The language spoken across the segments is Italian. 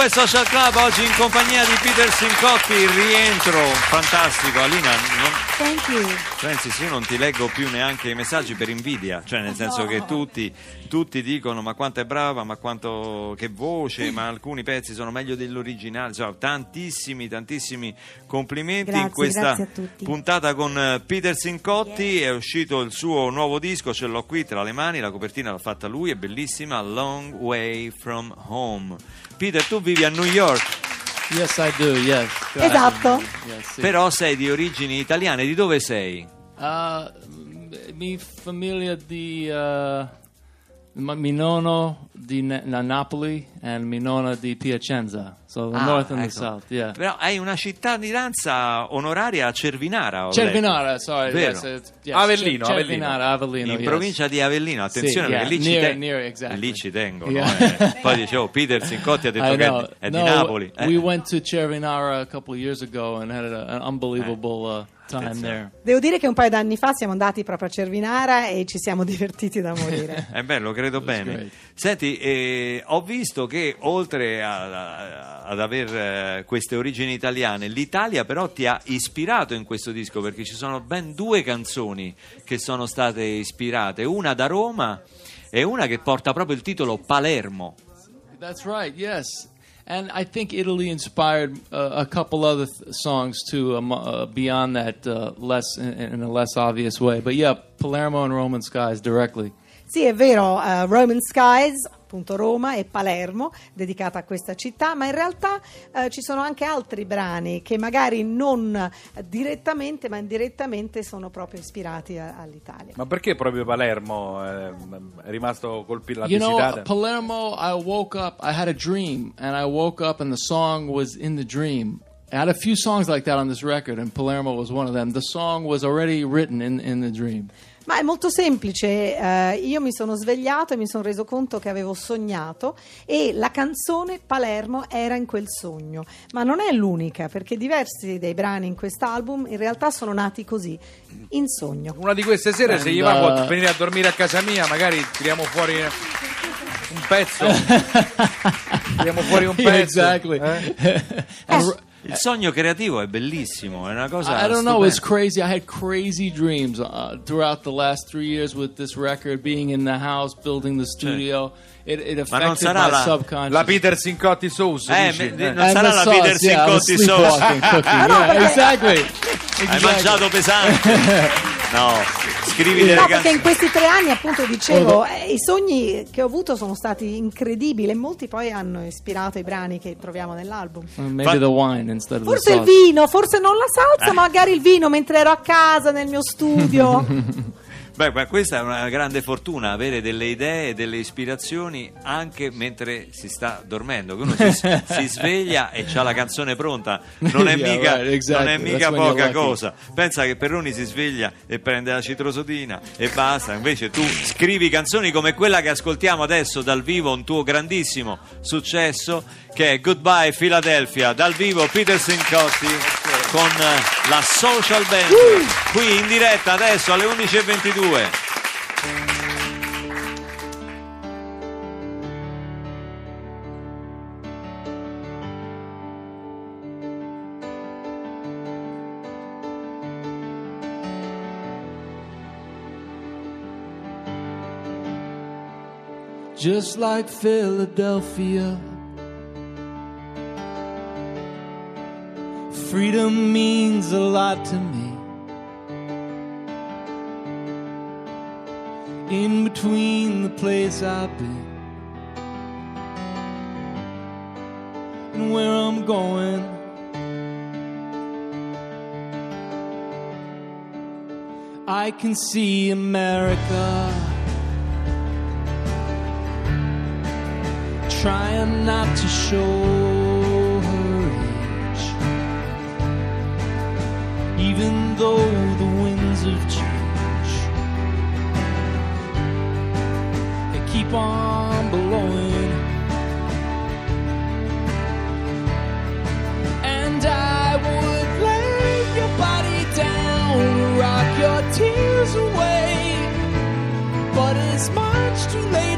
2 Social Club oggi in compagnia di Peter Sincotti, rientro fantastico. Alina, non... Francis, io non ti leggo più neanche i messaggi per invidia, cioè nel senso che tutti, tutti dicono ma quanto è brava, ma quanto che voce, ma alcuni pezzi sono meglio dell'originale, insomma tantissimi, tantissimi complimenti Grazie, in questa puntata con eh, Peter Sincotti, è uscito il suo nuovo disco, ce l'ho qui tra le mani, la copertina l'ha fatta lui, è bellissima, Long Way From Home. Peter, tu vivi a New York, Yes, I do. Yes. Esatto. Yes. sì. però sei di origini italiane, di dove sei? Uh, mi famiglia di uh, mi nonno di Na- Na- Napoli and mi nonna di Piacenza. So the Ah, north and the ecco. south. Yeah. Però hai una cittadinanza onoraria a Cervinara. ho Cervinara, sorry. Vero. Yes, it's, yes, Avellino, Cer- Avellino. Cervinara, Avellino. in yes. provincia di Avellino, attenzione Sì, perché yeah, lì ci, near- near, exactly. lì ci tengono. Yeah. eh. Poi dicevo, Peter Sincotti ha detto I che è know. di, è di no, Napoli. eh. we went to Cervinara a couple of years ago and had a, an unbelievable uh, time there. Devo dire che un paio d'anni fa siamo andati proprio a Cervinara e ci siamo divertiti da morire. È bello, credo That's bene. great. Senti, eh, ho visto che oltre a- a- ad aver eh, queste origini italiane, l'Italia però ti ha ispirato in questo disco perché ci sono ben due canzoni che sono state ispirate, una da Roma e una che porta proprio il titolo Palermo. That's right. Yes, and I think Italy inspired uh, a couple other th- songs too, um, uh, beyond that, uh, less in, in a less obvious way. But yeah, Palermo and Roman Skies directly. Sì, è vero, eh, Roman Skies, appunto Roma e Palermo, dedicata a questa città, ma in realtà eh, ci sono anche altri brani che magari non direttamente, ma indirettamente sono proprio ispirati a- all'Italia. Ma perché proprio Palermo eh, è rimasto colpito la You know, visitata? Palermo. I woke up. I had a dream, and I woke up, and the song was in the dream. I had a few songs like that on this record, and Palermo was one of them. The song was already written in in the dream. Ma è molto semplice, eh, io mi sono svegliato e mi sono reso conto che avevo sognato e la canzone Palermo era in quel sogno, ma non è l'unica perché diversi dei brani in quest'album in realtà sono nati così, in sogno. Una di queste sere, se gli va, And, può uh, venire a dormire a casa mia, magari tiriamo fuori un pezzo. tiriamo fuori un pezzo. exactly. eh? Il sogno creativo è bellissimo, è una cosa I don't know. It's stupenda. crazy. I had crazy dreams uh, throughout the last three years with this record, being in the house, building the studio. It, it Ma non sarà la-. La Peter Sincotti Sauce, Eh, dici? me- Eh. non sarà the la sauce, Peter yeah, Sincotti sauce. yeah, exactly. Hai mangiato pesante? No, scrivi delle No, perché in questi tre anni, appunto, dicevo, eh, i sogni che ho avuto sono stati incredibili e molti poi hanno ispirato i brani che troviamo nell'album. Maybe the wine instead of Forse il sauce. vino, forse non la salsa, magari il vino mentre ero a casa nel mio studio. Beh, ma questa è una grande fortuna, avere delle idee, delle ispirazioni anche mentre si sta dormendo. Che uno si, si sveglia e c'ha la canzone pronta, non è Yeah, mica, right, exactly. non è mica when you're poca cosa. Pensa che Perroni si sveglia e prende la citrosodina e basta. Invece tu scrivi canzoni come quella che ascoltiamo adesso dal vivo, un tuo grandissimo successo che è Goodbye Philadelphia, dal vivo Peter Sincotti con la Social Band qui in diretta adesso alle 11.22. Just like Philadelphia. Freedom means a lot to me. In between the place I've been and where I'm going. I can see America trying not to show even though the winds of change they keep on blowing. And I would lay your body down, rock your tears away. But it's much too late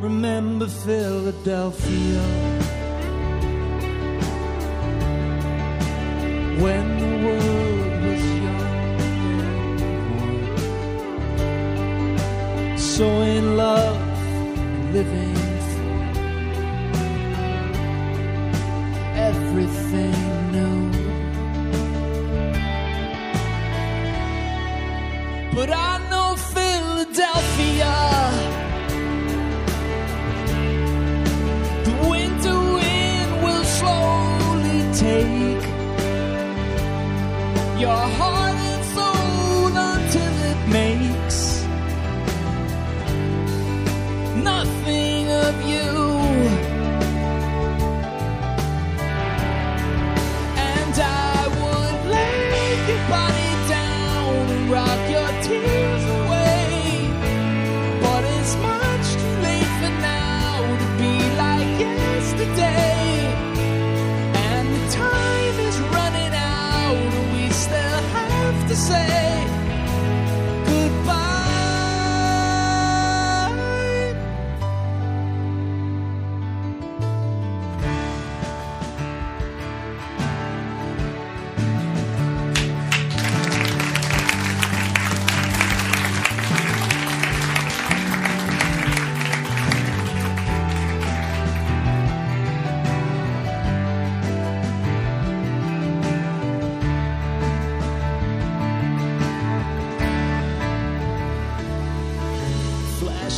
Remember Philadelphia. when the world was young and warm. So in love and living take your heart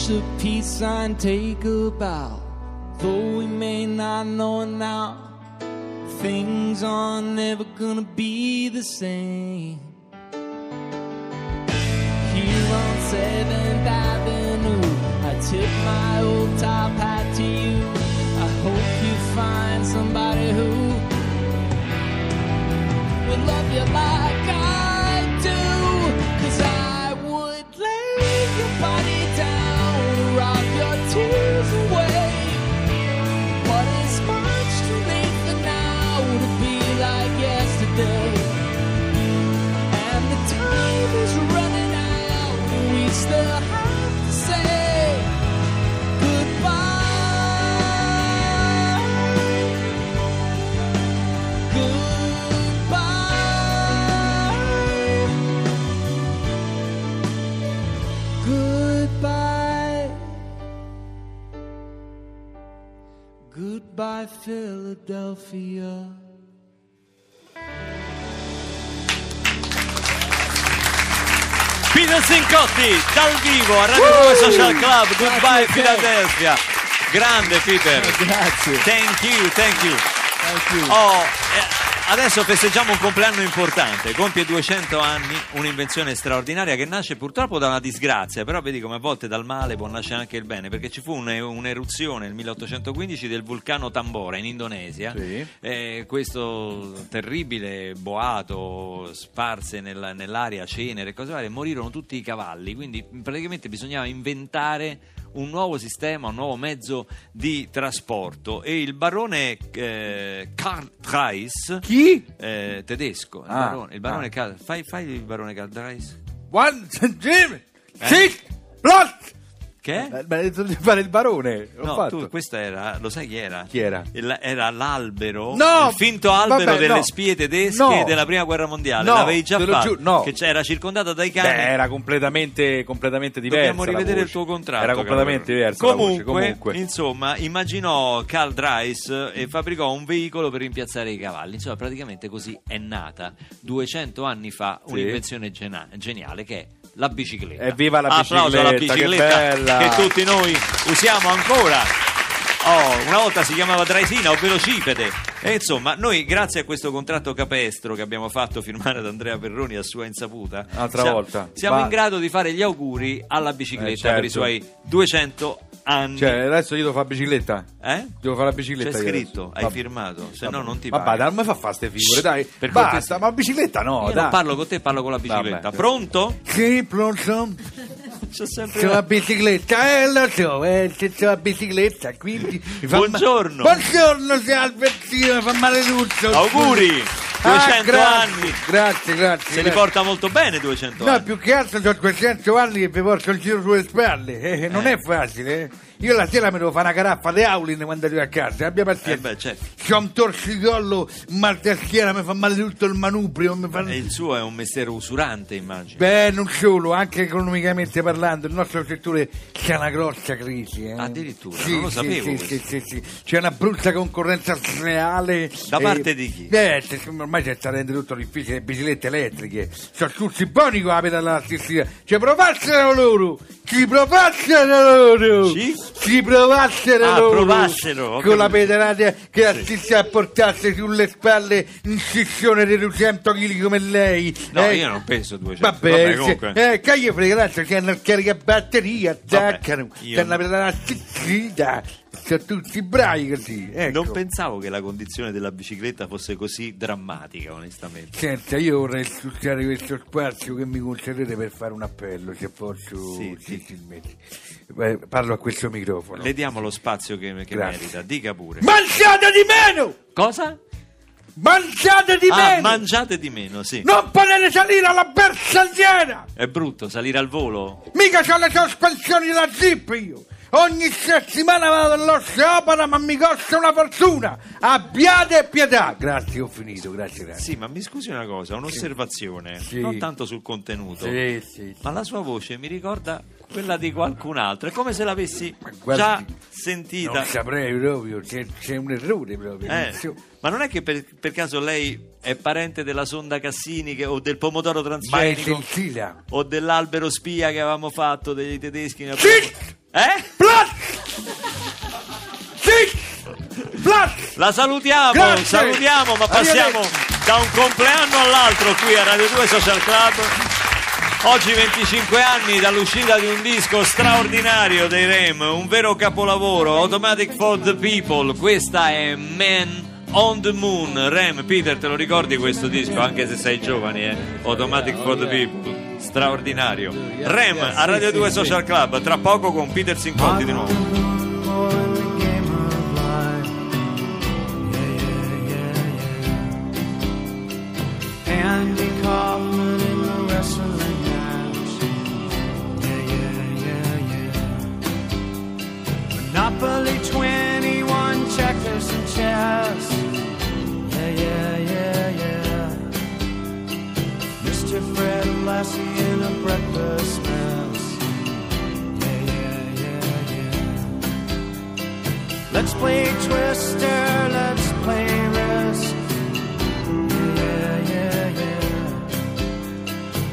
Flash a peace sign, take a bow. Though we may not know it now, things are never gonna be the same. Here on 7th Avenue, I tip my old top hat to you. I hope you find somebody who would love you like I do. Goodbye, Philadelphia. Peter Sincotti dal vivo a Radio 2 Social Club. Goodbye Philadelphia. Grande Peter. Grazie. Thank you, thank you. Oh, eh, adesso festeggiamo un compleanno importante, compie 200 anni, un'invenzione straordinaria che nasce purtroppo da una disgrazia, però vedi come a volte dal male può nascere anche il bene, perché ci fu un- un'eruzione nel 1815 del vulcano Tambora in Indonesia, Sì. Eh, questo terribile boato sparse nel- nell'aria cenere e cose varie, morirono tutti i cavalli, quindi praticamente bisognava inventare un nuovo sistema, un nuovo mezzo di trasporto e il barone eh, Karl Dreis Chi? eh, tedesco, il Ah, barone, il barone ah. Karl- fai, fai il barone Karl Dreis One, Jim, Eh? six, blood, Che? Eh, detto di fare il barone. L'ho No, fatto. tu, questa era, lo sai chi era? Chi era? Il- era l'albero, No! il finto albero Vabbè, delle no. spie tedesche No. della prima guerra mondiale. No, L'avevi già fatto? no. Che c'era circondata dai cani. Beh, era completamente, completamente diversa. Dobbiamo rivedere il tuo contratto. Era completamente caro. voce, Comunque, comunque. insomma, immaginò Carl Dreiss e fabbricò un veicolo per rimpiazzare i cavalli. Insomma, praticamente così è nata 200 anni fa Sì. un'invenzione gena- geniale che è la bicicletta. Evviva la Applauso alla bicicletta, che bicicletta che tutti noi usiamo ancora. Oh, una volta si chiamava Draisina o Velocipede. E insomma, noi grazie a questo contratto capestro che abbiamo fatto firmare ad Andrea Perroni a sua insaputa, Altra siamo, volta. siamo Va- in grado di fare gli auguri alla bicicletta Eh, certo. per i suoi 200 anni. Cioè, adesso io devo fare bicicletta. eh? Devo fare la C'è bicicletta. io scritto, hai Vabbè. firmato, se Vabbè. no non ti Vabbè, paga. dai, non mi fa fare ste figure, dai. per Basta, ma bicicletta no, Io dai. non parlo con te, parlo con la bicicletta. Vabbè. Pronto? Sì, pronto? C'è sempre C'è la bicicletta, eh lo so, eh, c'è c'è la bicicletta, quindi... Buongiorno. ma- Buongiorno, salve, zio, fa male tutto. Auguri! Ah, 200 grazie, anni! Grazie, grazie. Se li porta molto bene 200 No, anni. più che altro sono 200 anni che vi porto il giro sulle spalle, eh, non Eh. è facile, eh. Io la sera mi devo fare una caraffa di Aulin quando arrivo a casa, abbia Eh pazienza. beh, certo. C'ho un torcicollo, mal di schiena, mi fa male tutto il manubrio, mi fa... E il suo è un mestiere usurante, immagino. Beh, non solo, anche economicamente parlando, il nostro settore c'è una grossa crisi. Eh. Addirittura, Sì, non lo sì, sapevo Sì, sì, sì, sì. C'è una brutta concorrenza sleale. Da eh, parte di chi? Eh, c'è- ormai si sta rendendo tutto difficile, le biciclette elettriche. Sono tutti buoni con la pedala assistita. Ci provassero loro! Ci provassero loro! Ci? Ci provassero Ah, loro! provassero, Con la pedalata che assiste a portarsi sulle spalle un scissione di 200 kg come lei. No, eh. io non penso 200. Vabbè, Vabbè, se- comunque. eh, che gli frega, tanto c'è una carica batteria, attaccano, c'è una pedalata assistita, sono tutti bravi così. Ecco. Non pensavo che la condizione della bicicletta fosse così drammatica, onestamente. Senta, io vorrei sfruttare questo spazio che mi concedete per fare un appello, se posso Sì, sì. gentilmente. Eh, Parlo a questo microfono. Le diamo lo spazio che, che merita, dica pure. Mangiate di meno! Cosa? Mangiate di Ah, meno! mangiate di meno, sì. Non potete salire alla bersagliera! È brutto salire al volo. Mica c'ho le sospensioni da zip io! Ogni settimana vado all'osteopata ma mi costa una fortuna! Abbiate pietà! Grazie, ho finito, grazie, grazie. Sì, ma mi scusi una cosa, un'osservazione, Sì. non tanto sul contenuto. Sì, sì. Ma la sua voce mi ricorda quella di qualcun altro, è come se l'avessi guardi, già Non sentita. saprei proprio, c'è, c'è un errore proprio. Eh, non ma non è che per, per caso lei è parente della sonda Cassini che- o del pomodoro Ma è transgenico sentita! o dell'albero spia che avevamo fatto dei tedeschi? nel- Zit! Eh? Plat! Zit! Plat! La salutiamo, Grazie. salutiamo, ma passiamo da un compleanno all'altro qui a Radio 2 Social Club. Oggi 25 anni dall'uscita di un disco straordinario dei Rem, un vero capolavoro, Automatic for the People. Questa è Man on the Moon. Rem, Peter, te lo ricordi questo disco? Anche se sei giovane, eh? Automatic for the People. Straordinario. Rem a Radio 2 Social Club, tra poco con Peter Sincotti di nuovo. Fred in a breakfast mess. Yeah, yeah, yeah, yeah. Let's play Twister, let's play Risk. Yeah, yeah, yeah.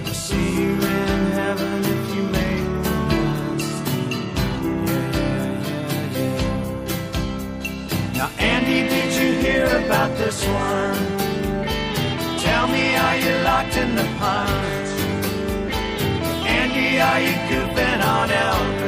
I'll see you in heaven if you make the list. Yeah, yeah, yeah. Now, Andy, did you hear about this one? Tell me, are you locked in the punch? I ain't goofing on out.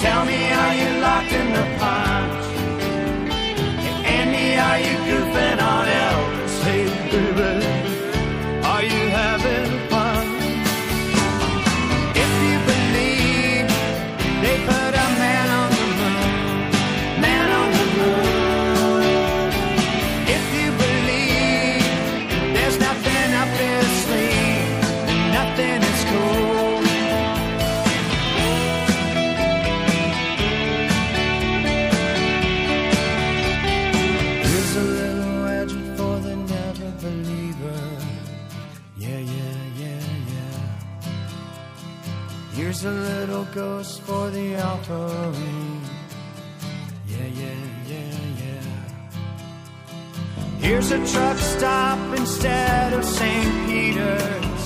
Tell me, are you at St. Peter's.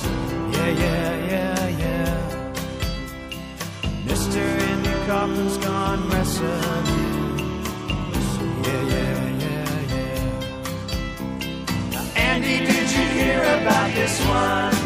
Yeah, yeah, yeah, yeah. Mr. Andy Kaufman's gone wrestling. Yeah, yeah, yeah, yeah. Now, Andy, did you hear about this one?